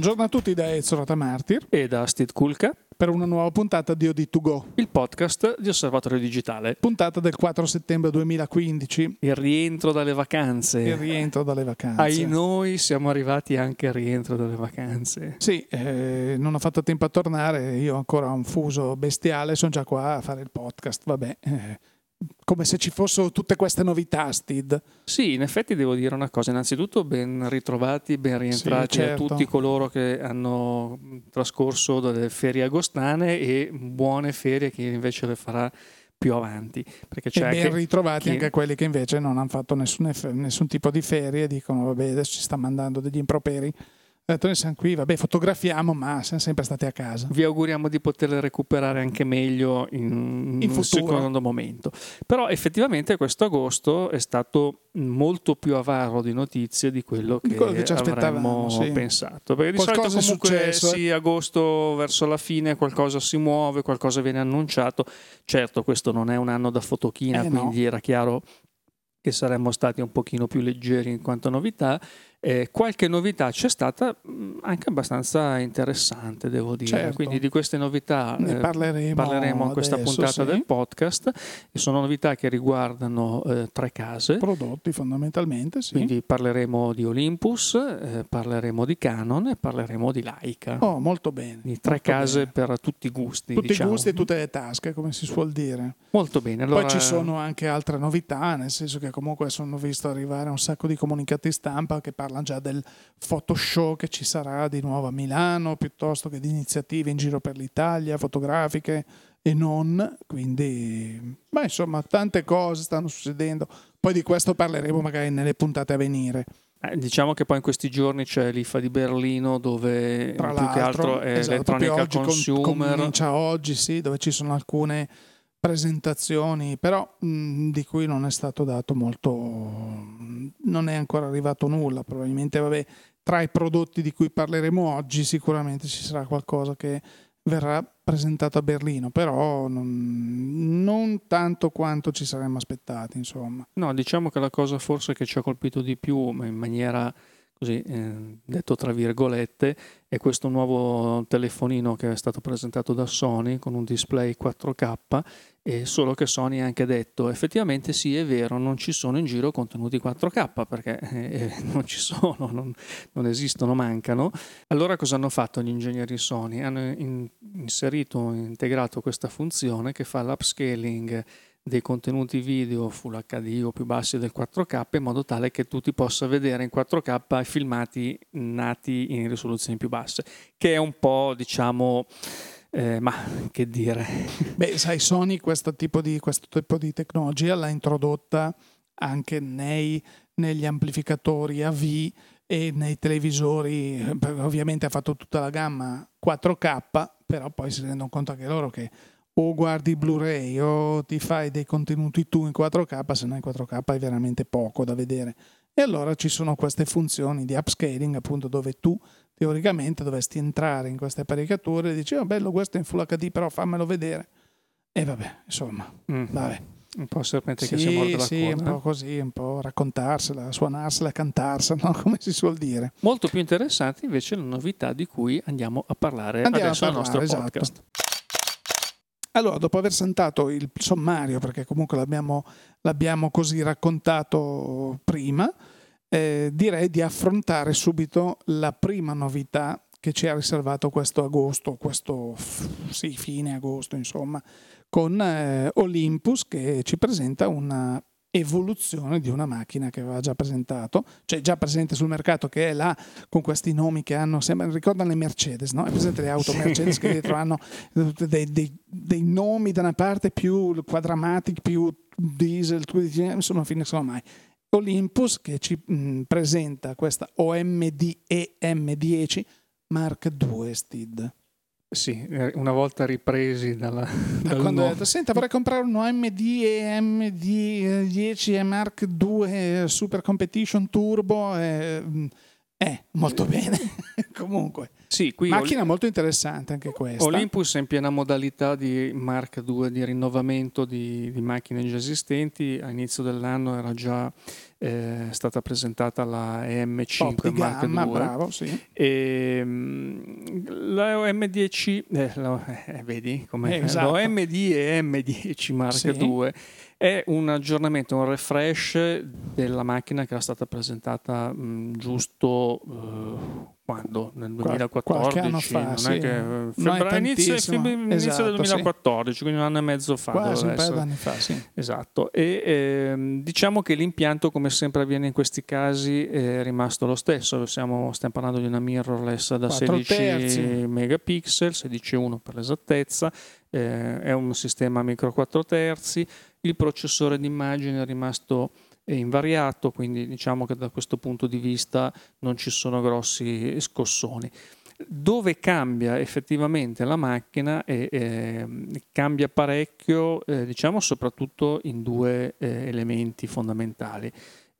Buongiorno a tutti da Ezio Martir e da Steve Kulka per una nuova puntata di OD2Go, il podcast di Osservatorio Digitale. Puntata del 4 settembre 2015. Il rientro dalle vacanze. Il rientro dalle vacanze. Ai noi siamo arrivati anche al rientro dalle vacanze. Sì, eh, non ho fatto tempo a tornare, io ho ancora un fuso bestiale, sono già qua a fare il podcast, vabbè. Eh come se ci fossero tutte queste novità, Stid. Sì, in effetti devo dire una cosa. Innanzitutto ben ritrovati, ben rientrati sì, certo. a tutti coloro che hanno trascorso delle ferie agostane e buone ferie chi invece le farà più avanti. Perché c'è e ben ritrovati chi... anche quelli che invece non hanno fatto nessun, nessun tipo di ferie e dicono vabbè adesso ci sta mandando degli improperi noi siamo qui, vabbè, fotografiamo, ma siamo sempre stati a casa. Vi auguriamo di poterle recuperare anche meglio in, in un secondo momento. Però effettivamente questo agosto è stato molto più avaro di notizie di quello che, di quello che ci avremmo sì. pensato. Perché di qualcosa solito comunque eh. sì, agosto verso la fine qualcosa si muove, qualcosa viene annunciato. Certo, questo non è un anno da fotochina, eh, quindi no. era chiaro che saremmo stati un pochino più leggeri in quanto novità. Eh, qualche novità c'è stata mm, anche abbastanza interessante, devo dire. Certo. Quindi di queste novità ne parleremo, eh, parleremo in questa adesso, puntata sì. del podcast. E sono novità che riguardano eh, tre case. Prodotti fondamentalmente, sì. Quindi parleremo di Olympus, eh, parleremo di Canon e parleremo di Leica. Oh, molto bene. Quindi tre molto case bene. per tutti i gusti. Tutti diciamo. i gusti e tutte le tasche, come si suol dire. Molto bene. Allora... Poi ci sono anche altre novità, nel senso che comunque sono visto arrivare un sacco di comunicati stampa che parlano già del Photoshop che ci sarà di nuovo a Milano, piuttosto che di iniziative in giro per l'Italia, fotografiche e non. Quindi, ma insomma, tante cose stanno succedendo. Poi di questo parleremo magari nelle puntate a venire. Eh, diciamo che poi in questi giorni c'è l'IFA di Berlino dove Tra più che altro è esatto, elettronica oggi consumer. comincia oggi, sì, dove ci sono alcune presentazioni, però mh, di cui non è stato dato molto, non è ancora arrivato nulla. Probabilmente, vabbè, tra i prodotti di cui parleremo oggi, sicuramente ci sarà qualcosa che verrà presentato a Berlino, però non, non, tanto quanto ci saremmo aspettati, insomma. No, diciamo che la cosa forse che ci ha colpito di più, ma in maniera così eh, detto tra virgolette, è questo nuovo telefonino che è stato presentato da Sony con un display 4K, e solo che Sony ha anche detto effettivamente sì è vero, non ci sono in giro contenuti 4K perché eh, non ci sono, non, non, esistono, mancano. Allora cosa hanno fatto gli ingegneri Sony? Hanno in, inserito, integrato questa funzione che fa l'upscaling dei contenuti video Full HD o più bassi del 4K in modo tale che tu ti possa vedere in 4K filmati nati in risoluzioni più basse, che è un po' diciamo... Eh, ma che dire? Beh, sai, Sony questo tipo di, questo tipo di tecnologia l'ha introdotta anche nei, negli amplificatori AV e nei televisori, ovviamente ha fatto tutta la gamma 4K, però poi si rendono conto anche loro che o guardi Blu-ray o ti fai dei contenuti tu in 4K, se no in 4K hai veramente poco da vedere. E allora ci sono queste funzioni di upscaling, appunto, dove tu teoricamente dovresti entrare in queste apparecchiature e dici, oh bello, questo è in Full HD, però fammelo vedere. E vabbè, insomma, mm. vabbè. Un po' serpente sì, che si morde la sì, coda. un po' così, un po' raccontarsela, suonarsela, cantarsela, no? come si suol dire. Molto più interessante invece le novità di cui andiamo a parlare andiamo adesso a parlare, nel nostro esatto. podcast. Allora, dopo aver santato il sommario, perché comunque l'abbiamo, l'abbiamo così raccontato prima, eh, direi di affrontare subito la prima novità che ci ha riservato questo agosto, questo sì, fine agosto, insomma, con eh, Olympus che ci presenta una evoluzione di una macchina che aveva già presentato, cioè già presente sul mercato, che è là con questi nomi che hanno, sembra, ricordano le Mercedes, no? È presente le auto Mercedes che dietro hanno dei, dei, dei, nomi da una parte più quadramatic, più diesel, insomma, fine sono mai. Olympus che ci mh, presenta questa OMD EM10 Mark II Steed. Sì, eh, una volta ripresi dalla, dal quando ho detto, senta vorrei comprare un OMD EMD 10 Mark II Super Competition Turbo, eh, eh molto bene, Comunque. Sì, qui Macchina Oli- molto interessante anche questa. Olympus è in piena modalità di Mark II, di rinnovamento di, di macchine già esistenti. A inizio dell'anno era già eh, stata presentata la EM5 Mark gamma, II. Bravo, sì. E, mm, la M10, eh, la, eh, vedi come eh, esatto. la MD e M10 Mark sì. II è un aggiornamento, un refresh della macchina che era stata presentata mh, giusto uh, quando? Nel 2014? Qualche anno fa, non sì. è che febbraio, inizio, inizio esatto, del 2014, sì. quindi un anno e mezzo fa. Quasi un paio d'anni fa, sì. Esatto. E eh, diciamo che l'impianto, come sempre avviene in questi casi, è rimasto lo stesso. Siamo, stiamo parlando di una mirrorless da 16 terzi. megapixel, 16.1 per l'esattezza. Eh, è un sistema micro 4 terzi. Il processore d'immagine è rimasto invariato, quindi diciamo che da questo punto di vista non ci sono grossi scossoni. Dove cambia effettivamente la macchina e eh, cambia parecchio, eh, diciamo soprattutto in due eh, elementi fondamentali.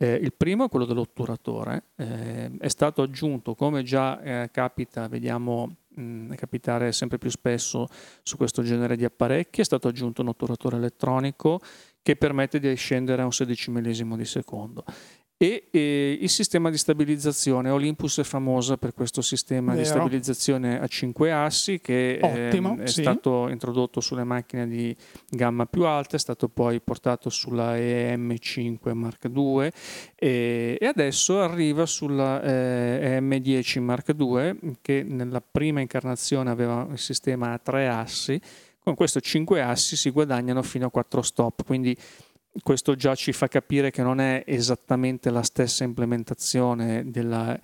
Eh, il primo è quello dell'otturatore, eh, è stato aggiunto come già eh, capita, vediamo mm, capitare sempre più spesso su questo genere di apparecchi, è stato aggiunto un otturatore elettronico che permette di scendere a un sedicimillesimo millesimo di secondo. E, e, il sistema di stabilizzazione, Olympus è famosa per questo sistema Vero. di stabilizzazione a 5 assi che Ottimo, eh, è sì. stato introdotto sulle macchine di gamma più alta, è stato poi portato sulla EM5 Mark II e, e adesso arriva sulla eh, EM10 Mark II che nella prima incarnazione aveva il sistema a 3 assi con questo 5 assi si guadagnano fino a 4 stop, quindi questo già ci fa capire che non è esattamente la stessa implementazione della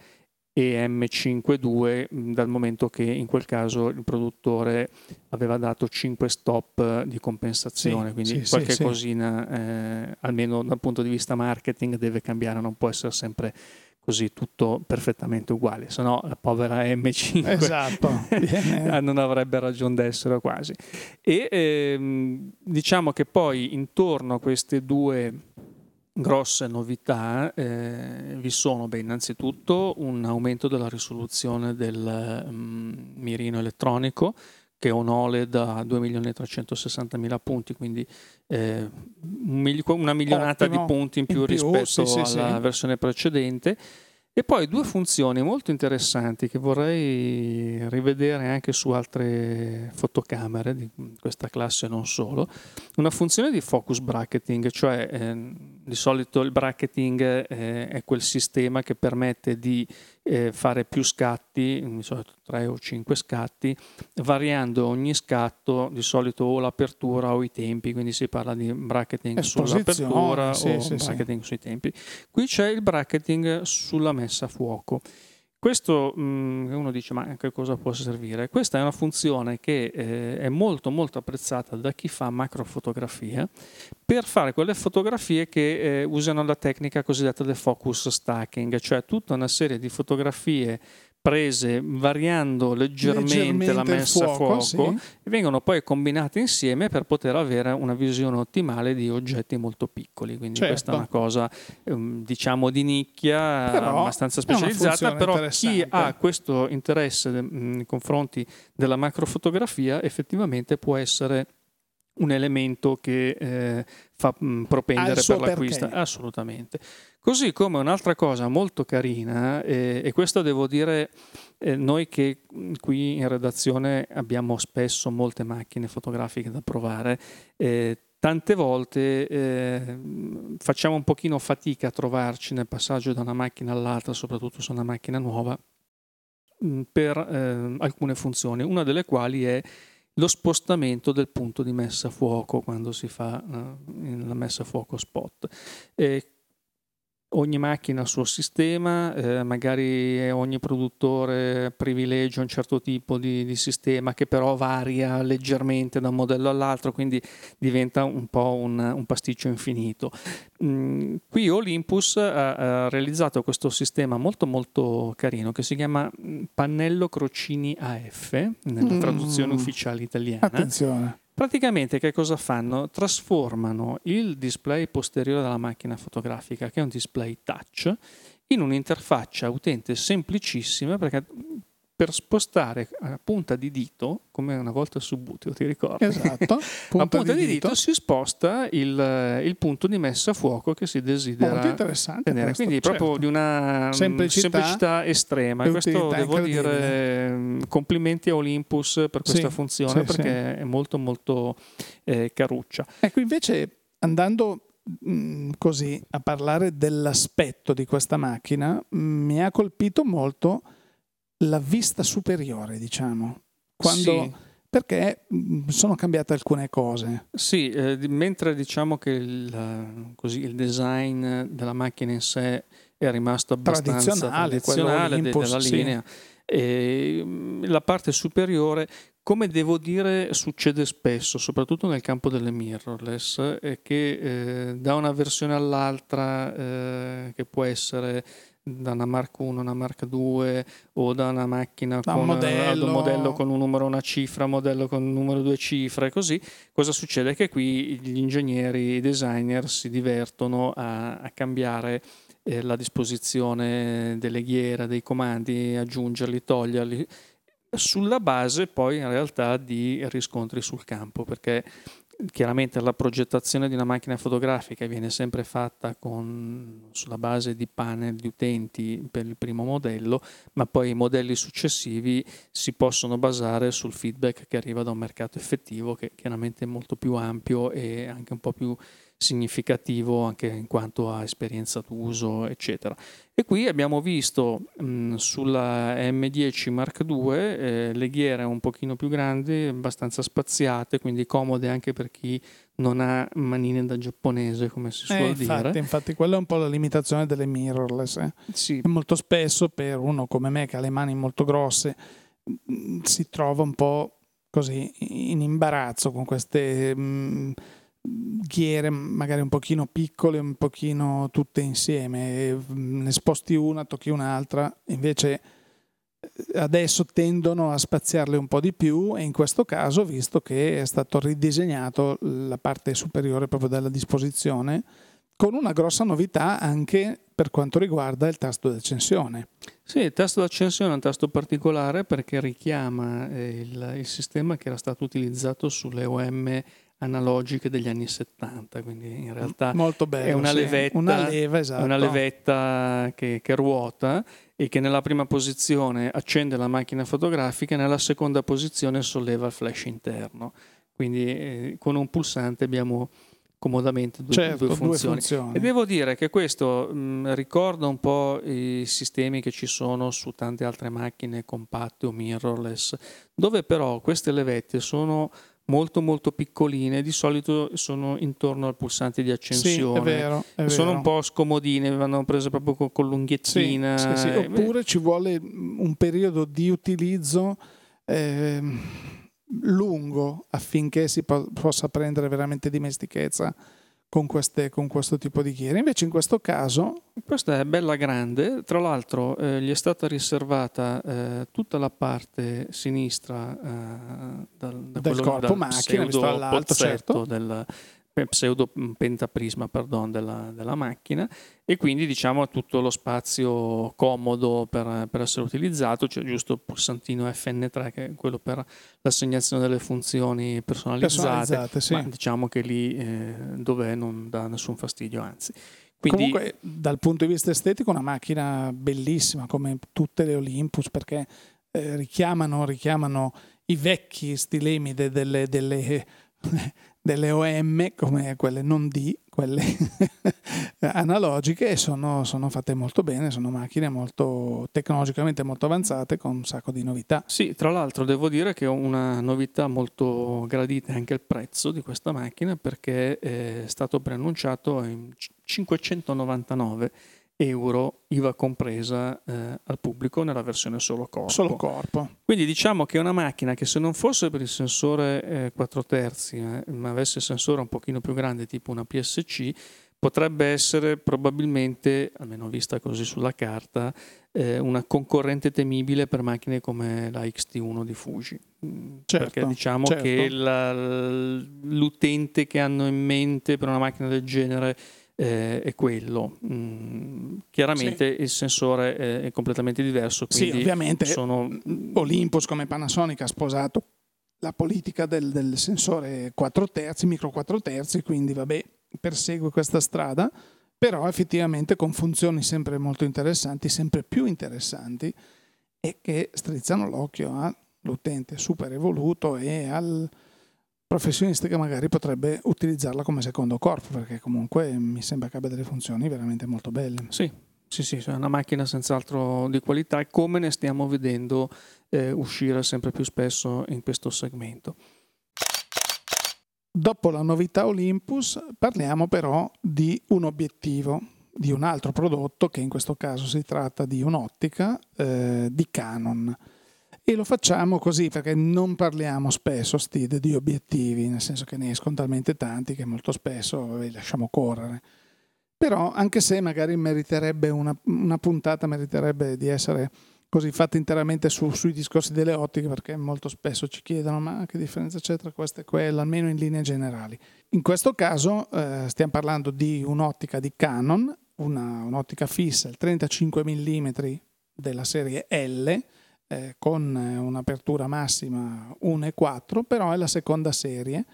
EM52 dal momento che in quel caso il produttore aveva dato 5 stop di compensazione, sì, quindi sì, qualche sì, cosina, eh, almeno dal punto di vista marketing, deve cambiare, non può essere sempre così tutto perfettamente uguale, se no la povera M5 esatto. non avrebbe ragione d'essere quasi. E ehm, diciamo che poi intorno a queste due grosse novità eh, vi sono beh, innanzitutto un aumento della risoluzione del um, mirino elettronico che è un OLED a 2.360.000 punti, quindi eh, una milionata Ottimo. di punti in più, in più rispetto sì, sì, alla sì. versione precedente. E poi due funzioni molto interessanti che vorrei rivedere anche su altre fotocamere di questa classe non solo. Una funzione di focus bracketing, cioè eh, di solito il bracketing eh, è quel sistema che permette di eh, fare più scatti, di solito 3 o 5 scatti, variando ogni scatto, di solito o l'apertura o i tempi, quindi si parla di bracketing sull'apertura sì, o sì, bracketing sì. sui tempi. Qui c'è il bracketing sulla messa a fuoco. Questo mh, uno dice ma a che cosa può servire? Questa è una funzione che eh, è molto molto apprezzata da chi fa macrofotografia per fare quelle fotografie che eh, usano la tecnica cosiddetta del focus stacking, cioè tutta una serie di fotografie prese variando leggermente, leggermente la messa fuoco, a fuoco sì. e vengono poi combinate insieme per poter avere una visione ottimale di oggetti molto piccoli. Quindi certo. questa è una cosa ehm, diciamo di nicchia, però abbastanza specializzata, però chi ha questo interesse nei confronti della macrofotografia effettivamente può essere un elemento che eh, fa mh, propendere per l'acquisto. Assolutamente. Così come un'altra cosa molto carina, eh, e questo devo dire, eh, noi che qui in redazione abbiamo spesso molte macchine fotografiche da provare, eh, tante volte eh, facciamo un pochino fatica a trovarci nel passaggio da una macchina all'altra, soprattutto su una macchina nuova, per eh, alcune funzioni, una delle quali è lo spostamento del punto di messa a fuoco quando si fa uh, la messa a fuoco spot. E ogni macchina ha il suo sistema, eh, magari ogni produttore privilegia un certo tipo di, di, sistema che però varia leggermente da un modello all'altro, quindi diventa un po' un, un pasticcio infinito. Mm, qui Olympus ha, ha, realizzato questo sistema molto molto carino che si chiama mm, pannello Crocini AF nella mm. traduzione ufficiale italiana. Attenzione Praticamente che cosa fanno? Trasformano il display posteriore della macchina fotografica, che è un display touch, in un'interfaccia utente semplicissima perché per spostare a punta di dito, come una volta su Buteo, ti ricordi? Esatto. Punta a punta di, di dito, dito, si sposta il, il, punto di messa a fuoco che si desidera Molto interessante tenere. Quindi certo. proprio di una semplicità, semplicità estrema. Questo devo dire mm, complimenti a Olympus per questa sì, funzione sì, perché sì. è molto molto eh, caruccia. Ecco, invece andando mm, così a parlare dell'aspetto di questa macchina, mi ha colpito molto la vista superiore, diciamo. Quando, sì. Perché mm, sono cambiate alcune cose. Sì, eh, mentre diciamo che il, così, il, design della macchina in sé è rimasto abbastanza tradizionale, tradizionale de, della linea, sì. mm, la parte superiore come devo dire succede spesso, soprattutto nel campo delle mirrorless, è che eh, da una versione all'altra, eh, che può essere da una Mark 1 a una Mark 2 o da una macchina da con un modello. un modello con un numero una cifra, modello con un numero due cifre, così cosa succede? Che qui gli ingegneri, i designer si divertono a, a cambiare eh, la disposizione delle ghiere, dei comandi, aggiungerli, toglierli sulla base poi in realtà di riscontri sul campo perché Chiaramente la progettazione di una macchina fotografica viene sempre fatta con, sulla base di panel di utenti per il primo modello, ma poi i modelli successivi si possono basare sul feedback che arriva da un mercato effettivo che chiaramente è molto più ampio e anche un po' più significativo anche in quanto a esperienza d'uso, eccetera. E qui abbiamo visto mh, sulla M10 Mark II eh, le ghiere un pochino più grandi, abbastanza spaziate, quindi comode anche per chi non ha manine da giapponese, come si suol eh, infatti, dire. Infatti, quella è un po' la limitazione delle mirrorless. Eh. Sì. molto spesso per uno come me che ha le mani molto grosse si trova un po' così in imbarazzo con queste... Mh, ghiere magari un pochino piccole, un pochino tutte insieme, ne sposti una, tocchi un'altra, invece eh, adesso tendono a spaziarle un po' di più e in questo caso, visto che è stato ridisegnato la parte superiore proprio della disposizione, con una grossa novità anche per quanto riguarda il tasto d'accensione. Sì, il tasto d'accensione è un tasto particolare perché richiama eh, il, il sistema che era stato utilizzato sulle OM analogiche degli anni 70, quindi in realtà bello, è una levetta, una leva, esatto. una levetta che, che, ruota e che nella prima posizione accende la macchina fotografica e nella seconda posizione solleva il flash interno. Quindi eh, con un pulsante abbiamo comodamente due, certo, due, funzioni. due, funzioni. E devo dire che questo mh, ricorda un po' i sistemi che ci sono su tante altre macchine compatte o mirrorless, dove però queste levette sono molto molto piccoline, di solito sono intorno al pulsante di accensione. Sì, è vero, è sono vero. un po' scomodine, vanno prese proprio con, con l'unghiettina. Sì, sì, Oppure ci vuole un periodo di utilizzo eh, lungo affinché si po- possa prendere veramente dimestichezza con, queste, con, questo tipo di ghiere. Invece in questo caso... Questa è bella grande, tra l'altro eh, gli è stata riservata eh, tutta la parte sinistra eh, dal, da del corpo macchina, visto dall'alto, certo. del, pseudo pentaprisma pardon, della, della, macchina e quindi diciamo tutto lo spazio comodo per, per, essere utilizzato, c'è giusto il pulsantino FN3 che è quello per l'assegnazione delle funzioni personalizzate, personalizzate sì. ma diciamo che lì eh, dove non dà nessun fastidio, anzi. Quindi... Comunque dal punto di vista estetico una macchina bellissima come tutte le Olympus perché eh, richiamano, richiamano, i vecchi stilemi de, delle, delle delle OM come quelle non D, quelle analogiche e sono, sono, fatte molto bene, sono macchine molto tecnologicamente molto avanzate con un sacco di novità. Sì, tra l'altro devo dire che una novità molto gradita anche il prezzo di questa macchina perché è stato preannunciato in 599 euro IVA compresa eh, al pubblico nella versione solo corpo. Solo corpo. Quindi diciamo che è una macchina che se non fosse per il sensore eh, 4 terzi, eh, ma avesse il sensore un pochino più grande tipo una PSC, potrebbe essere probabilmente, almeno vista così sulla carta, eh, una concorrente temibile per macchine come la XT1 di Fuji. Mm, certo, Perché diciamo certo. che la, l'utente che hanno in mente per una macchina del genere eh, è quello. Mm, chiaramente sì. il sensore è completamente diverso. Sì, ovviamente sono... Olympus come Panasonic ha sposato la politica del, del sensore 4 terzi, micro 4 terzi, quindi vabbè, persegue questa strada, però effettivamente con funzioni sempre molto interessanti, sempre più interessanti e che strizzano l'occhio all'utente super evoluto e al professionista che magari potrebbe utilizzarla come secondo corpo, perché comunque mi sembra che abbia delle funzioni veramente molto belle. Sì, sì, sì, è una macchina senz'altro di qualità e come ne stiamo vedendo eh, uscire sempre più spesso in questo segmento. Dopo la novità Olympus parliamo però di un obiettivo, di un altro prodotto che in questo caso si tratta di un'ottica eh, di Canon. E lo facciamo così perché non parliamo spesso Steve, di obiettivi, nel senso che ne escono talmente tanti che molto spesso li lasciamo correre. Però anche se magari meriterebbe una, una puntata, meriterebbe di essere così fatta interamente su, sui discorsi delle ottiche perché molto spesso ci chiedono ma che differenza c'è tra questa e quella, almeno in linee generali. In questo caso eh, stiamo parlando di un'ottica di Canon, una, un'ottica fissa, il 35 mm della serie L, eh, con un'apertura massima 1,4, però è la seconda serie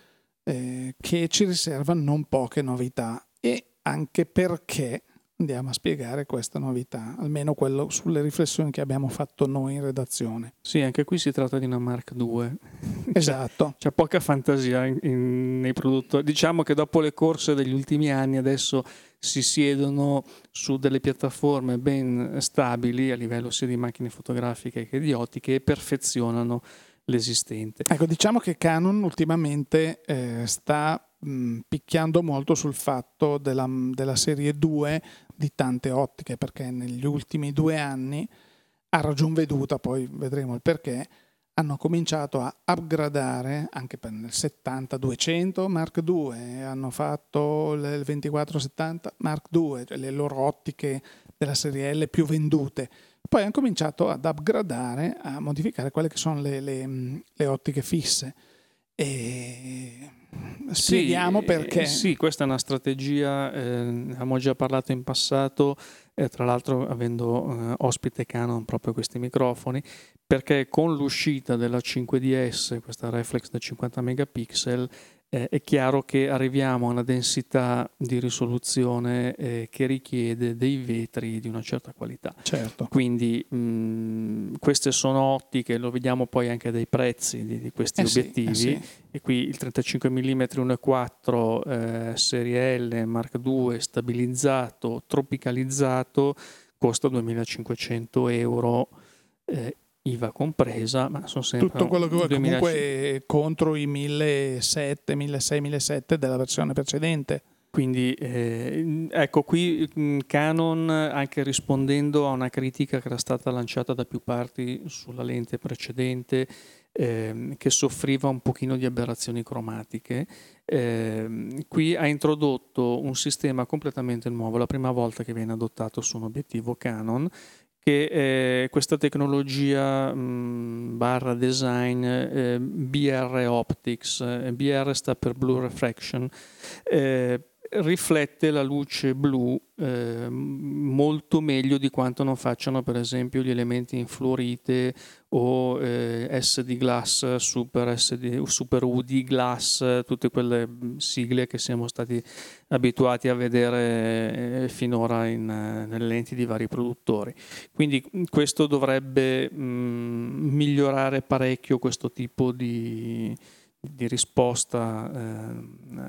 eh, che ci riserva non poche novità e anche perché andiamo a spiegare questa novità, almeno quello sulle riflessioni che abbiamo fatto noi in redazione. Sì, anche qui si tratta di una Mark II. Esatto. C'è, c'è poca fantasia in, in, nei produttori. Diciamo che dopo le corse degli ultimi anni adesso si siedono su delle piattaforme ben stabili a livello sia di macchine fotografiche che di ottiche e perfezionano l'esistente. Ecco, diciamo che Canon ultimamente eh, sta mh, picchiando molto sul fatto della, della serie 2 di tante ottiche, perché negli ultimi due anni, a ragion veduta, poi vedremo il perché, hanno cominciato a upgradare anche per il 70-200 Mark II, hanno fatto il 2470 Mark II, cioè le loro ottiche della serie L più vendute. Poi hanno cominciato ad upgradare, a modificare quelle che sono le, le, le ottiche fisse. E spieghiamo sì, perché. Sì, questa è una strategia, eh, abbiamo già parlato in passato, eh, tra l'altro avendo eh, ospite Canon proprio questi microfoni, perché con l'uscita della 5DS, questa reflex da 50 megapixel, eh, è chiaro che arriviamo a una densità di risoluzione eh, che richiede dei vetri di una certa qualità. Certo. Quindi mh, queste sono ottiche, lo vediamo poi anche dai prezzi di, di questi eh obiettivi. Sì, sì. E qui il 35 mm 1.4 eh, serie L Mark II stabilizzato, tropicalizzato, costa 2500 euro. IVA compresa, ma sono sempre tutto quello che vuoi, comunque contro i 1.700, 1.600, 1.700 della versione precedente. Quindi eh, ecco qui mm, Canon anche rispondendo a una critica che era stata lanciata da più parti sulla lente precedente eh, che soffriva un pochino di aberrazioni cromatiche, eh, qui ha introdotto un sistema completamente nuovo, la prima volta che viene adottato su un obiettivo Canon che eh, questa tecnologia mh, barra design eh, BR Optics, eh, BR sta per Blue Refraction, eh, riflette la luce blu eh, molto meglio di quanto non facciano per esempio gli elementi in fluorite o eh, SD Glass, Super, SD, Super UD Glass, tutte quelle sigle che siamo stati abituati a vedere eh, finora in, eh, nelle lenti di vari produttori. Quindi questo dovrebbe mh, migliorare parecchio questo tipo di di risposta eh,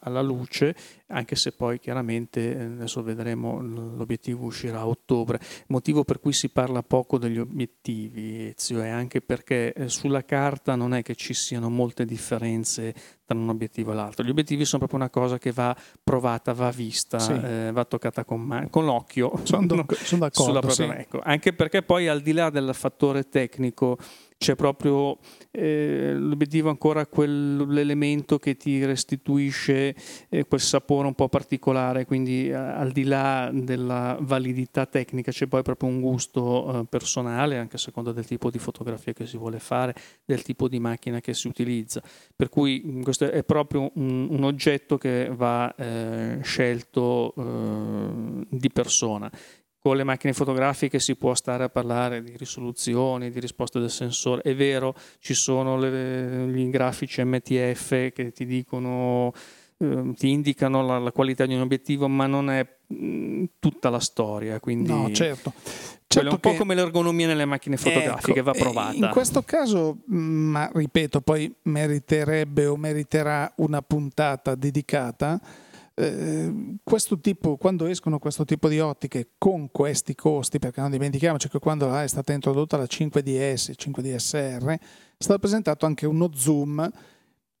alla luce, anche se poi chiaramente eh, adesso vedremo l'obiettivo uscirà a ottobre. Motivo per cui si parla poco degli obiettivi, Ezio, è anche perché eh, sulla carta non è che ci siano molte differenze tra un obiettivo e l'altro. Gli obiettivi sono proprio una cosa che va provata, va vista, sì. eh, va toccata con, man- con l'occhio. Sono, do- sono d'accordo. Propria, sì. ecco. Anche perché poi al di là del fattore tecnico c'è proprio eh, l'obiettivo ancora quell'elemento che ti restituisce eh, quel sapore un po' particolare, quindi al di là della validità tecnica c'è poi proprio un gusto eh, personale, anche a seconda del tipo di fotografia che si vuole fare, del tipo di macchina che si utilizza. Per cui mm, questo è proprio un, un oggetto che va eh, scelto eh, di persona con le macchine fotografiche si può stare a parlare di risoluzioni, di risposte del sensore. È vero, ci sono le, gli grafici MTF che ti dicono, eh, ti indicano la, la, qualità di un obiettivo, ma non è mh, mm, tutta la storia. Quindi no, certo. Certo è un po' come l'ergonomia nelle macchine fotografiche, ecco, va provata. In questo caso, mm, ma ripeto, poi meriterebbe o meriterà una puntata dedicata eh, questo tipo, quando escono questo tipo di ottiche con questi costi, perché non dimentichiamoci che quando è stata introdotta la 5DS, 5DSR, è stato presentato anche uno zoom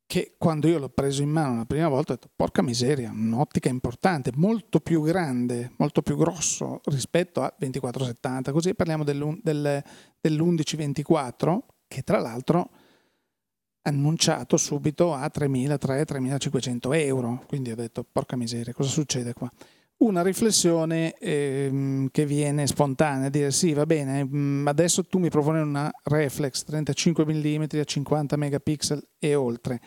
che quando io l'ho preso in mano la prima volta ho detto porca miseria, un'ottica importante, molto più grande, molto più grosso rispetto a 2470, così parliamo dell'1124 che tra l'altro annunciato subito a 3.300-3.500 euro. Quindi ho detto, porca miseria, cosa succede qua? Una riflessione ehm, che viene spontanea, dire sì, va bene, mh, mm, adesso tu mi proponi una reflex 35 mm a 50 megapixel e oltre.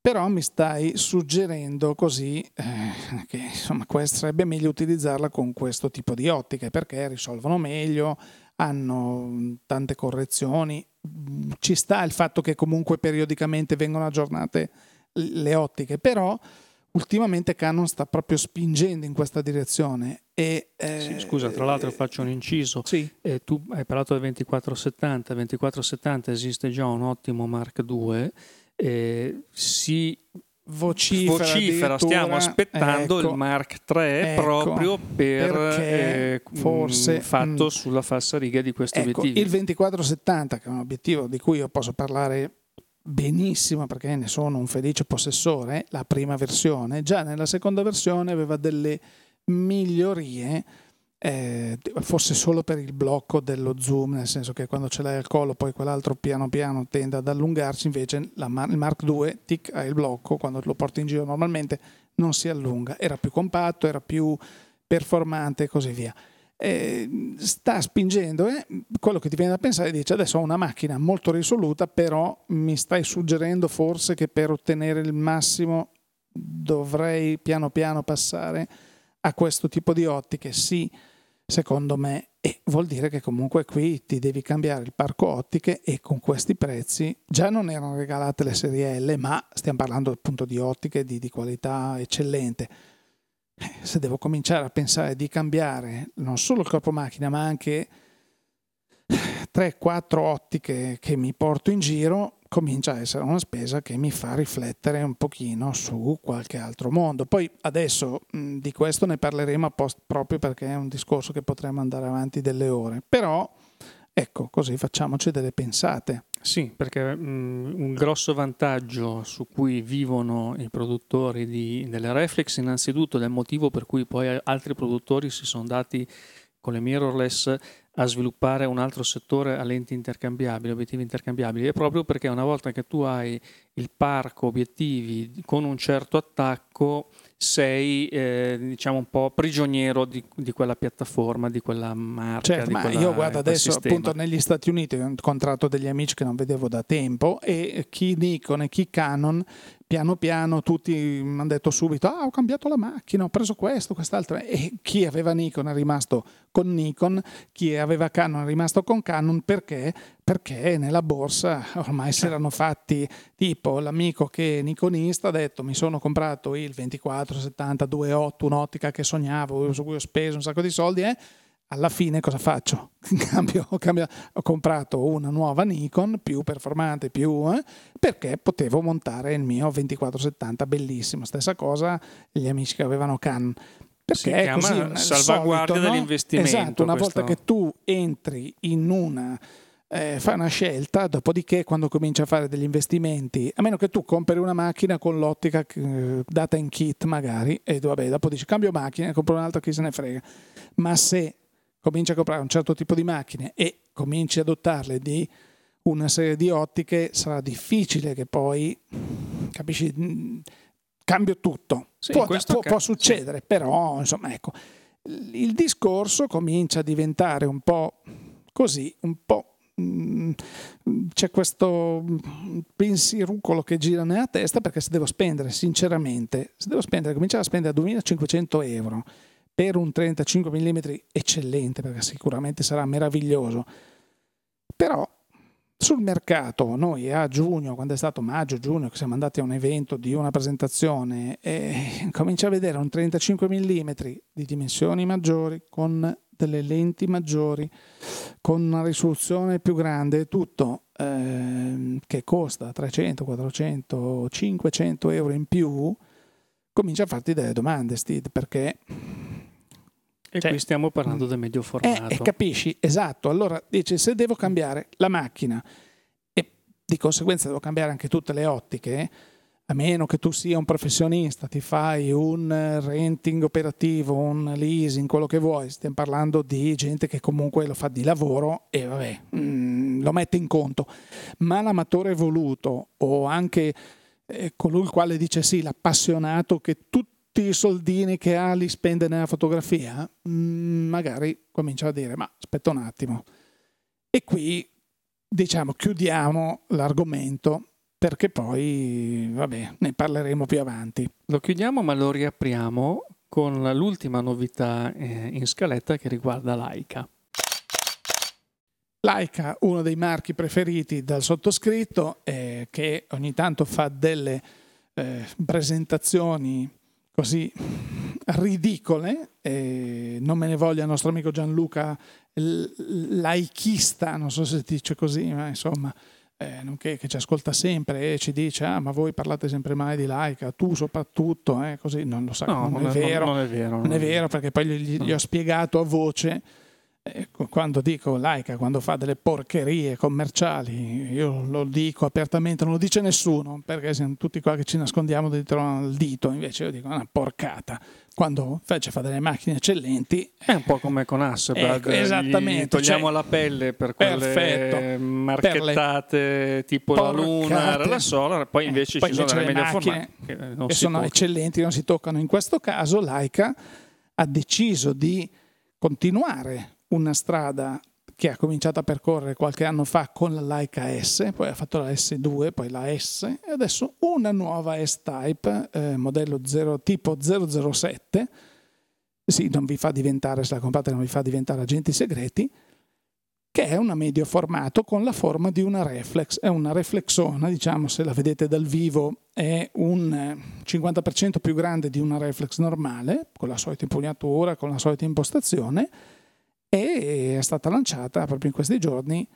Però mi stai suggerendo così eh, che insomma sarebbe meglio utilizzarla con questo tipo di ottiche perché risolvono meglio, hanno mm, tante correzioni, ci sta il fatto che comunque periodicamente vengono aggiornate le ottiche, però ultimamente Canon sta proprio spingendo in questa direzione. E, eh, sì, scusa, tra l'altro faccio un inciso. Sì. Eh, tu hai parlato del 2470, 2470 esiste già un ottimo Mark II, eh, si vocifera, vocifera stiamo aspettando ecco, il Mark III ecco, proprio per eh, forse fatto mh, mm. sulla falsa riga di questi ecco, obiettivi. Il 2470, che è un obiettivo di cui io posso parlare benissimo perché ne sono un felice possessore, la prima versione, già nella seconda versione aveva delle migliorie eh, forse solo per il blocco dello zoom, nel senso che quando ce l'hai al collo poi quell'altro piano piano tende ad allungarsi, invece la, il Mark II tic, ha il blocco, quando lo porti in giro normalmente non si allunga, era più compatto, era più performante e così via. Eh, sta spingendo eh? quello che ti viene da pensare dice adesso ho una macchina molto risoluta però mi stai suggerendo forse che per ottenere il massimo dovrei piano piano passare a questo tipo di ottiche sì secondo me, e vuol dire che comunque qui ti devi cambiare il parco ottiche e con questi prezzi già non erano regalate le serie L, ma stiamo parlando appunto di ottiche di, di qualità eccellente. Eh, se devo cominciare a pensare di cambiare non solo il corpo macchina, ma anche 3-4 ottiche che mi porto in giro, comincia a essere una spesa che mi fa riflettere un pochino su qualche altro mondo. Poi adesso mh, di questo ne parleremo a post proprio perché è un discorso che potremmo andare avanti delle ore, però ecco, così facciamoci delle pensate. Sì, perché mh, un grosso vantaggio su cui vivono i produttori di, delle reflex innanzitutto è il motivo per cui poi altri produttori si sono dati con le mirrorless a sviluppare un altro settore a lenti intercambiabili, obiettivi intercambiabili, è proprio perché una volta che tu hai il parco obiettivi con un certo attacco, sei eh, diciamo un po' prigioniero di, di, quella piattaforma, di quella marca. Certo, ma quella, io guarda adesso appunto negli Stati Uniti ho incontrato degli amici che non vedevo da tempo e chi Nikon e chi Canon piano piano tutti mi hanno detto subito ah ho cambiato la macchina, ho preso questo, quest'altro e chi aveva Nikon è rimasto con Nikon, chi aveva Canon è rimasto con Canon perché? Perché nella borsa ormai si erano fatti tipo l'amico che è nikonista ha detto mi sono comprato il 24, 70, 2.8, un'ottica che sognavo, su cui ho speso un sacco di soldi eh? Alla fine cosa faccio? Cambio, cambio, ho comprato una nuova Nikon più performante, più, eh, perché potevo montare il mio 2470 bellissimo. Stessa cosa gli amici che avevano Canon. Perché si è così salvaguardia solito, dell'investimento. Esatto, una questo... volta che tu entri in una eh, fai una scelta, dopodiché quando cominci a fare degli investimenti, a meno che tu compri una macchina con l'ottica eh, data in kit magari, e vabbè, dopo dici cambio macchina, compro un'altra, chi se ne frega. Ma se cominci a comprare un certo tipo di macchine e cominci ad adottarle di una serie di ottiche sarà difficile che poi, capisci, cambio tutto. Sì, può, può- può succedere, però insomma ecco, il discorso comincia a diventare un po' così, un po' mm, c'è questo mm, pensierucolo che gira nella testa perché se devo spendere sinceramente, se devo spendere, cominciare a spendere 2500 euro per un 35 mm eccellente, perché sicuramente sarà meraviglioso, però sul mercato noi a giugno, quando è stato maggio, giugno, che siamo andati a un evento di una presentazione, e comincia a vedere un 35 mm di dimensioni maggiori, con delle lenti maggiori, con una risoluzione più grande tutto, ehm, che costa 300, 400, 500 euro in più, comincia a farti delle domande, Steve, perché E Cioè, qui stiamo parlando del medio eh, formato. e capisci, esatto. Allora dici, se devo cambiare la macchina e di conseguenza devo cambiare anche tutte le ottiche, a meno che tu sia un professionista, ti fai un eh, renting operativo, un leasing, quello che vuoi, stiamo parlando di gente che comunque lo fa di lavoro e vabbè, mm, lo mette in conto. Ma l'amatore voluto o anche eh, colui il quale dice sì, l'appassionato che tutti i soldini che ha li spende nella fotografia, mm, magari comincia a dire ma aspetta un attimo. E qui diciamo chiudiamo l'argomento perché poi vabbè, ne parleremo più avanti. Lo chiudiamo ma lo riapriamo con l'ultima novità eh, in scaletta che riguarda Laika. Leica, uno dei marchi preferiti dal sottoscritto, eh, che ogni tanto fa delle eh, presentazioni così ridicole, eh, non me ne voglia il nostro amico Gianluca laichista, non so se si dice così, ma insomma, eh, nonché che ci ascolta sempre e ci dice, ah ma voi parlate sempre mai di laica, tu soprattutto, eh, così non lo sa, No, non, è vero. Non è vero. Non è vero perché poi gli, gli ho spiegato a voce quando dico laica, quando fa delle porcherie commerciali, io lo dico apertamente, non lo dice nessuno perché siamo tutti qua che ci nascondiamo dietro al dito, invece io dico una porcata. Quando invece fa delle macchine eccellenti, È un po' come con Hasselblad, Ecco, gli esattamente, togliamo cioè- la pelle per quelle Perfetto. marchettate tipo la Luna, Porcate. la Solar, poi Eh, invece poi ci sono invece delle le macchine formate che non che sono può- eccellenti, non si toccano. In questo caso Leica ha deciso di continuare una strada che ha cominciato a percorrere qualche anno fa con la Leica S, poi ha fatto la S2, poi la S e adesso una nuova S-Type, eh, modello 0, tipo 007. Sì, non vi fa diventare, se la comprate non vi fa diventare agenti segreti, che è una medio formato con la forma di una reflex. È una reflexona, diciamo, se la vedete dal vivo, è un eh, 50% più grande di una reflex normale, con la solita impugnatura, con la solita impostazione, e è stata lanciata proprio in questi giorni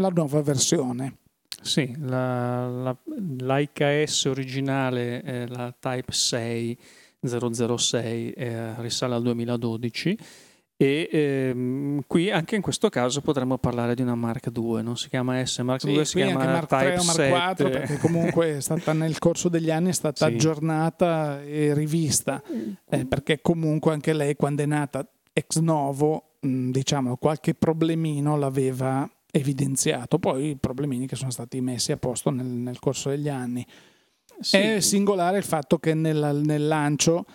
la nuova versione. Sì, la, la Leica S originale, eh, la Type 6 006, eh, risale al 2012 e ehm, qui anche in questo caso potremmo parlare di una Mark II, non si chiama S Mark II, si qui chiama anche Mark Type 3 o Mark 4 7. perché comunque è stata nel corso degli anni è stata Sì. aggiornata e rivista eh, perché comunque anche lei quando è nata ex novo mh, diciamo qualche problemino l'aveva evidenziato poi i problemini che sono stati messi a posto nel, nel corso degli anni Sì. è singolare il fatto che nel, nel lancio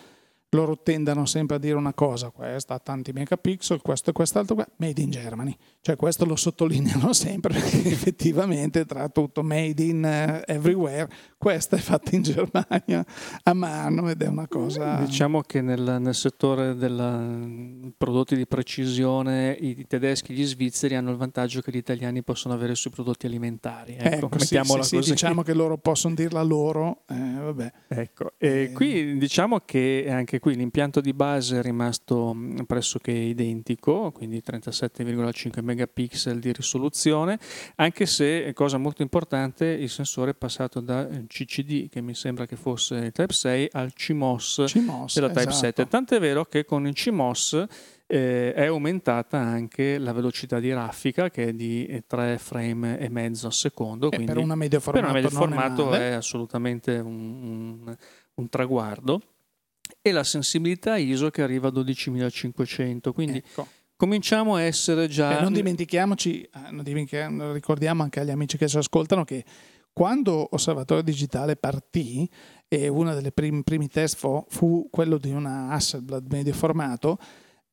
loro tendano sempre a dire una cosa, questa ha tanti megapixel, questo e quest'altro, qua, made in Germany. Cioè questo lo sottolineano sempre perché effettivamente tra tutto made in eh, everywhere, questa è fatta in Germania a mano ed è una cosa... Diciamo che nel, nel settore dei prodotti di precisione i tedeschi e gli svizzeri hanno il vantaggio che gli italiani possono avere sui prodotti alimentari. Ecco, Ecco, sì, sì, sì, diciamo che loro possono dirla loro, eh, vabbè. Ecco, e Eh. qui diciamo che anche qui l'impianto di base è rimasto mh, pressoché identico, quindi 37,5 megapixel di risoluzione, anche se, cosa molto importante, il sensore è passato da eh, CCD, che mi sembra che fosse il Type 6, al CMOS CMOS, della Type esatto. 7. Tant'è vero che con il CMOS eh, è aumentata anche la velocità di raffica che è di eh, 3 frame e mezzo al secondo. E quindi per una media formato, una è formato male. è, assolutamente un, un- un traguardo. E la sensibilità ISO che arriva a 12500, quindi Ecco. cominciamo a essere già... E non dimentichiamoci, eh, non dimentichiamo, ricordiamo anche agli amici che ci ascoltano che quando Osservatorio Digitale partì, e uno dei primi, primi test fu, fu, quello di una Hasselblad medio formato,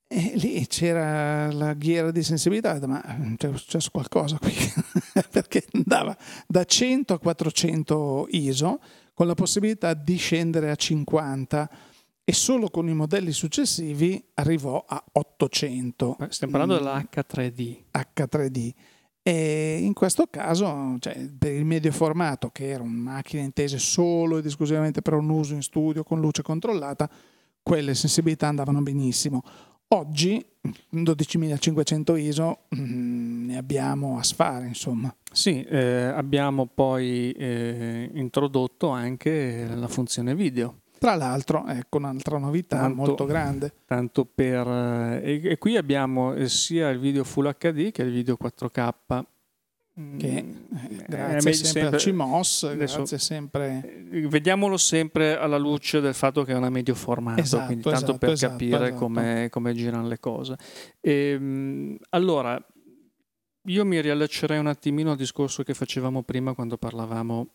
e lì c'era la ghiera di sensibilità, ma c'è successo qualcosa qui, perché andava da 100 a 400 ISO con la possibilità di scendere a 50 e solo con i modelli successivi arrivò a 800. Stiamo parlando dell'H3D. H3D. E in questo caso, cioè, per il medio formato, che era una macchina intesa solo ed esclusivamente per un uso in studio con luce controllata, quelle sensibilità andavano benissimo. Oggi 12.500 ISO mm, ne abbiamo a sfare, insomma. Sì, eh, abbiamo poi eh, introdotto anche la funzione video. Tra l'altro, ecco un'altra novità tanto, molto grande. Tanto per, eh, e, e, qui abbiamo eh, sia il video Full HD che il video 4K che mm, eh, grazie sempre, sempre al CMOS, adesso, grazie sempre... Vediamolo sempre alla luce del fatto che è una medio formato, esatto, quindi tanto esatto, per esatto, capire esatto. come, come girano le cose. E, ehm, allora, io mi riallaccerei un attimino al discorso che facevamo prima quando parlavamo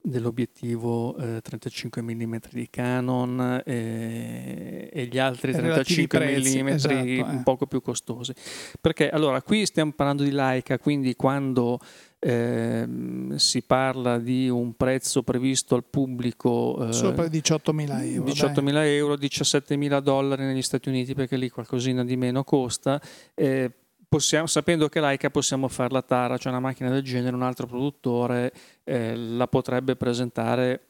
dell'obiettivo eh, 35 mm di Canon eh, e gli altri 35 mm esatto, eh. un poco più costosi. Perché allora qui stiamo parlando di Leica, quindi quando eh, si parla di un prezzo previsto al pubblico eh, sopra 18.000 euro 18.000 euro 17.000 dollari negli Stati Uniti perché lì qualcosina di meno costa eh, possiamo, sapendo che Leica possiamo fare la tara, cioè una macchina del genere, un altro produttore eh, la potrebbe presentare,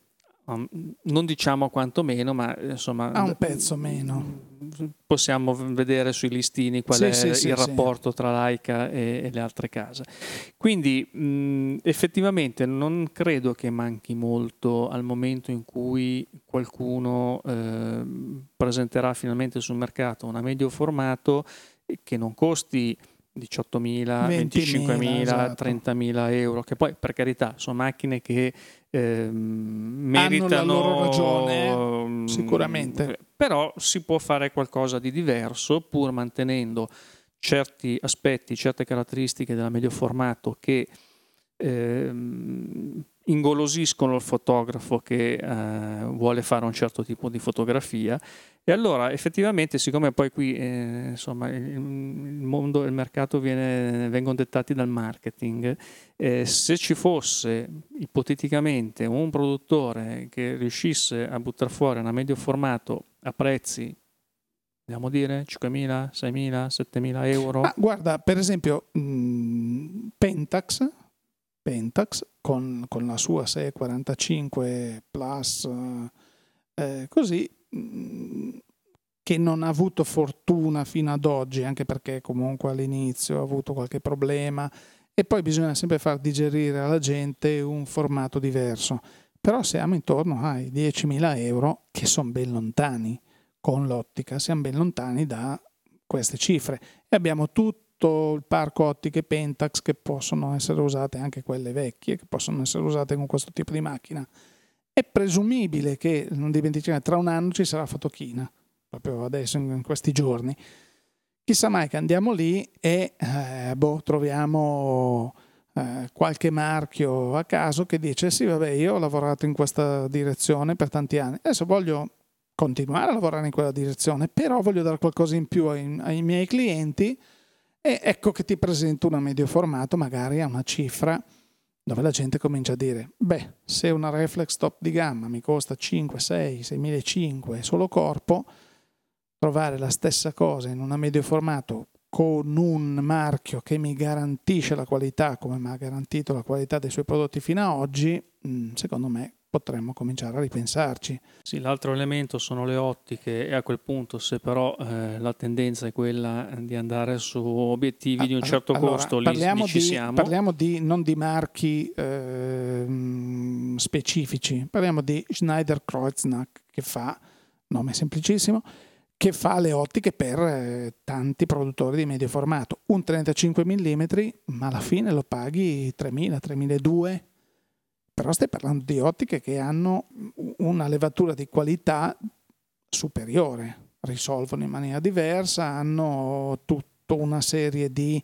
um, non diciamo quanto meno, ma insomma... A un pezzo meno. Possiamo vedere sui listini qual sì, è sì, il sì, rapporto tra Leica e, e, le altre case. Quindi mh, effettivamente non credo che manchi molto al momento in cui qualcuno eh, presenterà finalmente sul mercato una medio formato che non costi 18.000, 25.000, esatto. 30.000 euro, che poi per carità sono macchine che eh, meritano Hanno la loro ragione, mm, sicuramente. Però si può fare qualcosa di diverso pur mantenendo certi aspetti, certe caratteristiche della medio formato che eh, ingolosiscono il fotografo che eh, vuole fare un certo tipo di fotografia e allora effettivamente siccome poi qui eh, insomma, il, mondo e il mercato viene, vengono dettati dal marketing eh, se ci fosse ipoteticamente un produttore che riuscisse a buttare fuori una medio formato a prezzi Vogliamo dire 5.000, 6.000, 7.000 euro? Ah, guarda, per esempio, mh, mm, Pentax Pentax con, con la sua 645 Plus, eh, così mm, che non ha avuto fortuna fino ad oggi, anche perché comunque all'inizio ha avuto qualche problema e poi bisogna sempre far digerire alla gente un formato diverso. Però siamo intorno ai 10.000 euro che sono ben lontani con l'ottica, siamo ben lontani da queste cifre e abbiamo tutto tutto il parco ottiche Pentax che possono essere usate anche quelle vecchie, che possono essere usate con questo tipo di macchina. È presumibile che, non dimentichiamo, tra un anno ci sarà fotochina, proprio adesso, in questi giorni. Chissà mai che andiamo lì e eh, boh, troviamo eh, qualche marchio a caso che dice sì, vabbè, io ho lavorato in questa direzione per tanti anni, adesso voglio continuare a lavorare in quella direzione, però voglio dare qualcosa in più ai, ai miei clienti e ecco che ti presento una medio formato, magari a una cifra dove la gente comincia a dire, beh, se una reflex top di gamma mi costa 5, 6, 6.500 solo corpo, trovare la stessa cosa in una medio formato con un marchio che mi garantisce la qualità come mi ha garantito la qualità dei suoi prodotti fino ad oggi, mm, secondo me potremmo cominciare a ripensarci. Sì, l'altro elemento sono le ottiche e a quel punto se però eh, la tendenza è quella di andare su obiettivi ah, di un certo allora, costo, lì, lì ci di, siamo. Parliamo di, non di marchi eh, specifici, parliamo di Schneider Kreuznach che fa, nome semplicissimo, che fa le ottiche per eh, tanti produttori di medio formato. Un 35 mm, ma alla fine lo paghi 3.000, 3.200 però stai parlando di ottiche che hanno una levatura di qualità superiore, risolvono in maniera diversa, hanno tutta una serie di,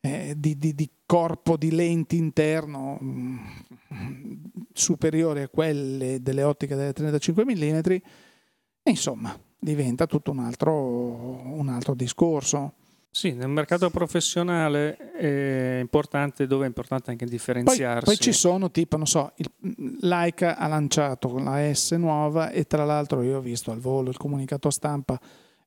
eh, di, di, di corpo di lenti interno mh, mm, superiori a quelle delle ottiche delle 35 mm e insomma diventa tutto un altro, un altro discorso. Sì, nel mercato professionale è importante, dove è importante anche differenziarsi. Poi, poi ci sono tipo, non so, il, Leica ha lanciato la S nuova e tra l'altro io ho visto al volo il comunicato stampa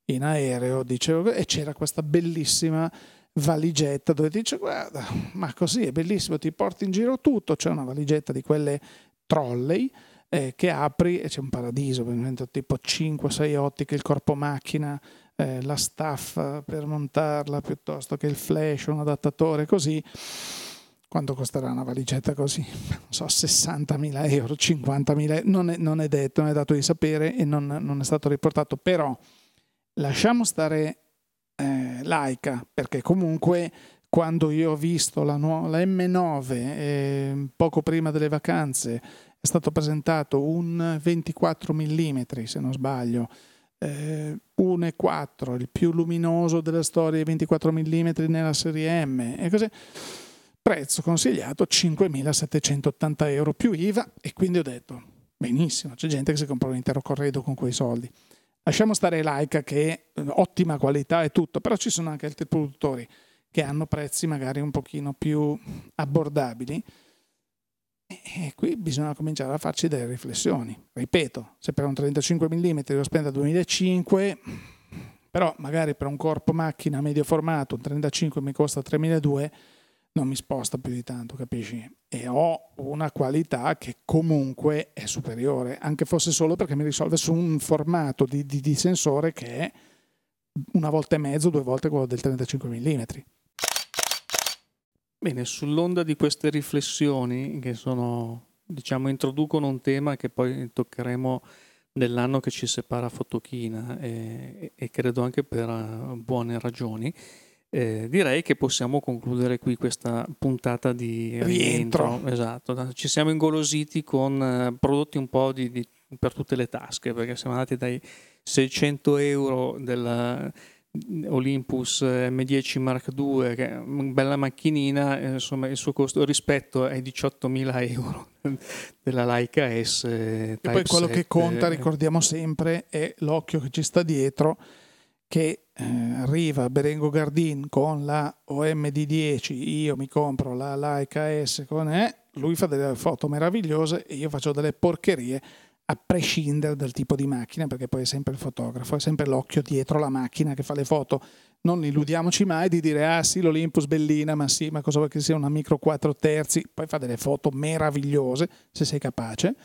in aereo, dicevo, e c'era questa bellissima valigetta dove dice guarda, ma così è bellissimo, ti porti in giro tutto, c'è una valigetta di quelle trolley eh, che apri e c'è un paradiso, tipo 5-6 ottiche, il corpo macchina, eh, la staff per montarla piuttosto che il flash, un adattatore così. Quanto costerà una valigetta così? Non so, 60.000 euro, 50.000 non è, non è detto, non è dato di sapere e non, non è stato riportato, però lasciamo stare eh, Laika perché comunque quando io ho visto la, nu- la M9 eh, poco prima delle vacanze è stato presentato un 24 mm se non sbaglio eh, 1,4, il più luminoso della storia, 24 mm nella serie M. E così. Prezzo consigliato 5.780 euro più IVA e quindi ho detto, benissimo, c'è gente che si compra un intero corredo con quei soldi. Lasciamo stare Leica che è ottima qualità e tutto, però ci sono anche altri produttori che hanno prezzi magari un pochino più abbordabili e qui bisogna cominciare a farci delle riflessioni. Ripeto, se per un 35 mm devo spendere 2005, però magari per un corpo macchina medio formato un 35 mi costa 3200, non mi sposta più di tanto, capisci? E ho una qualità che comunque è superiore, anche fosse solo perché mi risolve su un formato di, di, di sensore che è una volta e mezzo, due volte quello del 35 mm. Bene, sull'onda di queste riflessioni che sono, diciamo, introducono un tema che poi toccheremo nell'anno che ci separa Fotochina e, e credo anche per uh, buone ragioni. Eh, direi che possiamo concludere qui questa puntata di rientro. rientro. Esatto, ci siamo ingolositi con uh, prodotti un po' di, di, per tutte le tasche perché siamo andati dai 600 euro della Olympus M10 Mark II, che è una bella macchinina, eh, insomma il suo costo rispetto ai 18.000 euro della Leica S. E poi quello 7. che conta, ricordiamo sempre, è l'occhio che ci sta dietro, che eh, arriva Berengo Gardin con la OMD10, io mi compro la Leica S con E, lui fa delle foto meravigliose e io faccio delle porcherie a prescindere dal tipo di macchina, perché poi è sempre il fotografo, è sempre l'occhio dietro la macchina che fa le foto. Non illudiamoci mai di dire, ah sì, l'Olympus bellina, ma sì, ma cosa vuoi che sia una micro 4 terzi, poi fa delle foto meravigliose, se sei capace.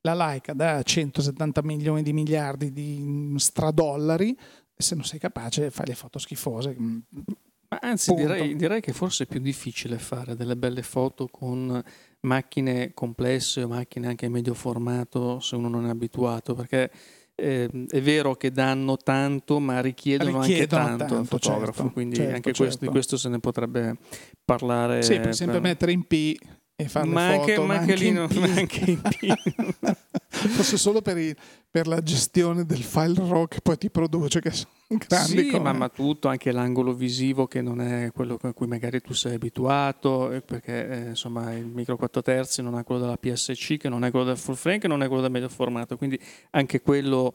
La Leica da 170 milioni di miliardi di stradollari, se non sei capace fai le foto schifose. Ma anzi, direi, direi, che forse è più difficile fare delle belle foto con macchine complesse o macchine anche medio formato se uno non è abituato, perché eh, è vero che danno tanto, ma richiedono, richiedono anche tanto, al fotografo, certo, quindi certo, anche certo. Questo, di questo se ne potrebbe parlare. Sì, per esempio per... mettere in P e fare ma anche, foto, ma anche, lì non, anche in P. Forse solo per, il, per, la gestione del file RAW che poi ti produce, che sono grandi Sì, ma, ma, tutto, anche l'angolo visivo che non è quello a cui magari tu sei abituato, eh, perché eh, insomma il micro 4 terzi non è quello della PSC, che non è quello del full frame, che non è quello del medio formato, quindi anche quello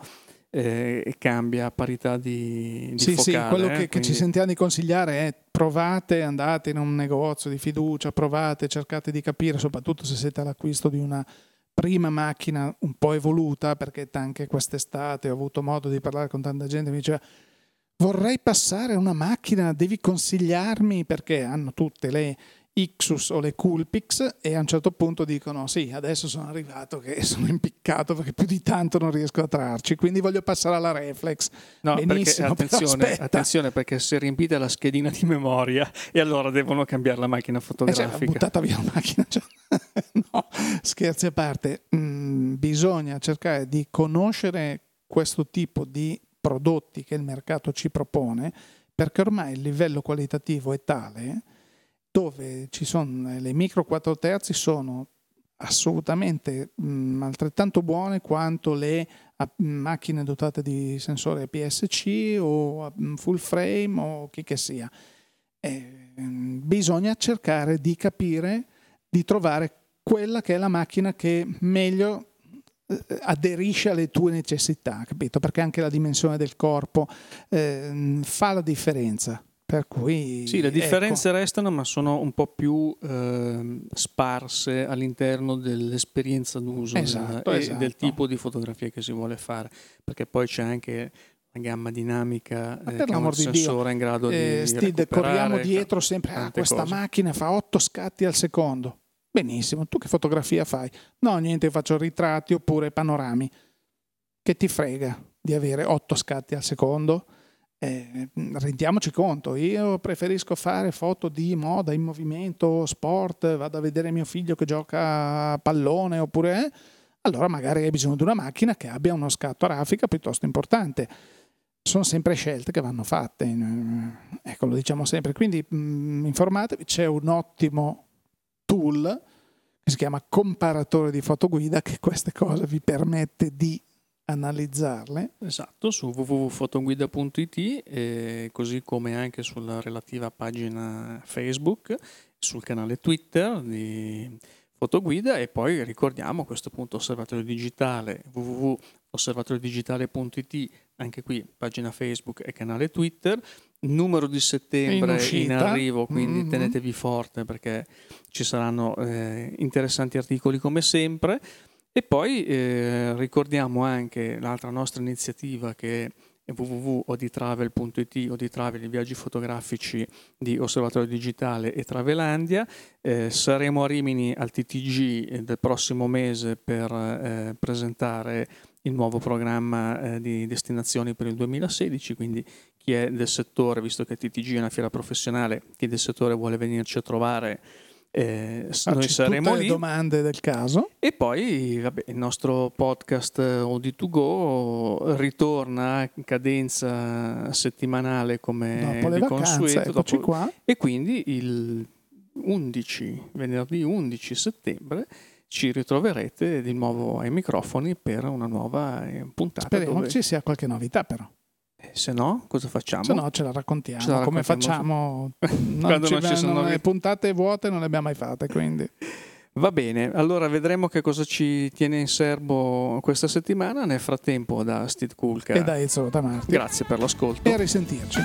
eh, cambia a parità di, di sì, focale. Sì, quello eh, che, quindi... che, ci sentiamo di consigliare è provate, andate in un negozio di fiducia, provate, cercate di capire, soprattutto se siete all'acquisto di una prima macchina un po' evoluta, perché anche quest'estate ho avuto modo di parlare con tanta gente, mi diceva vorrei passare una macchina, devi consigliarmi perché hanno tutte le Ixus o le Coolpix e a un certo punto dicono sì, adesso sono arrivato che sono impiccato perché più di tanto non riesco a trarci, quindi voglio passare alla Reflex. No, Benissimo, perché, attenzione, attenzione, perché se riempite la schedina di memoria e allora devono cambiare la macchina fotografica. Eh, cioè, buttata via la macchina. Cioè, no, scherzi a parte, mm, bisogna cercare di conoscere questo tipo di prodotti che il mercato ci propone perché ormai il livello qualitativo è tale dove ci sono le micro 4 terzi sono assolutamente mh, altrettanto buone quanto le a macchine dotate di sensore APS-C o a full frame o chi che sia. Eh, bisogna cercare di capire, di trovare quella che è la macchina che meglio eh, aderisce alle tue necessità, capito? Perché anche la dimensione del corpo eh, fa la differenza. Per cui, sì, le differenze ecco. restano, ma sono un po' più eh, sparse all'interno dell'esperienza d'uso esatto, del, esatto. e del tipo di fotografia che si vuole fare, perché poi c'è anche la gamma dinamica Ma eh, per che un sensore Dio, in grado eh, di Steve, corriamo dietro sempre ah, tante questa cose. macchina fa 8 scatti al secondo benissimo tu che fotografia fai no niente faccio ritratti oppure panorami che ti frega di avere 8 scatti al secondo eh, rendiamoci conto io preferisco fare foto di moda in movimento sport vado a vedere mio figlio che gioca a pallone oppure eh, allora magari hai bisogno di una macchina che abbia uno scatto a raffica piuttosto importante sono sempre scelte che vanno fatte. Ecco, lo diciamo sempre. Quindi mh, informatevi, c'è un ottimo tool che si chiama comparatore di fotoguida che queste cose vi permette di analizzarle. Esatto, su www.fotoguida.it eh, così come anche sulla relativa pagina Facebook, sul canale Twitter di Fotoguida e poi ricordiamo a questo punto osservatorio digitale www.osservatoriodigitale.it anche qui pagina Facebook e canale Twitter numero di settembre in, in arrivo quindi mm-hmm. tenetevi forte perché ci saranno eh, interessanti articoli come sempre e poi eh, ricordiamo anche l'altra nostra iniziativa che è www.oditravel.it Oditravel, i viaggi fotografici di Osservatorio Digitale e Travelandia. Eh, saremo a Rimini al TTG del prossimo mese per eh, presentare il nuovo programma eh, di destinazioni per il 2016, quindi chi è del settore, visto che TTG è una fiera professionale, chi del settore vuole venirci a trovare eh, noi saremo tutte lì. le domande del caso. E poi vabbè, il nostro podcast OD2Go ritorna in cadenza settimanale come dopo le di vacanze, consueto. Dopo, qua. e quindi il 11, venerdì 11 settembre ci ritroverete di nuovo ai microfoni per una nuova eh, puntata. Speriamo dove... ci sia qualche novità però. Se no, cosa facciamo? Se no, ce la raccontiamo. Ce la Come raccontiamo facciamo? Quando non ci sono non- le puntate vuote non le abbiamo mai fatte, quindi Va bene, allora vedremo che cosa ci tiene in serbo questa settimana. Nel frattempo, da Steve Kulka, e da Ezio Tamarti. grazie per l'ascolto. E a risentirci.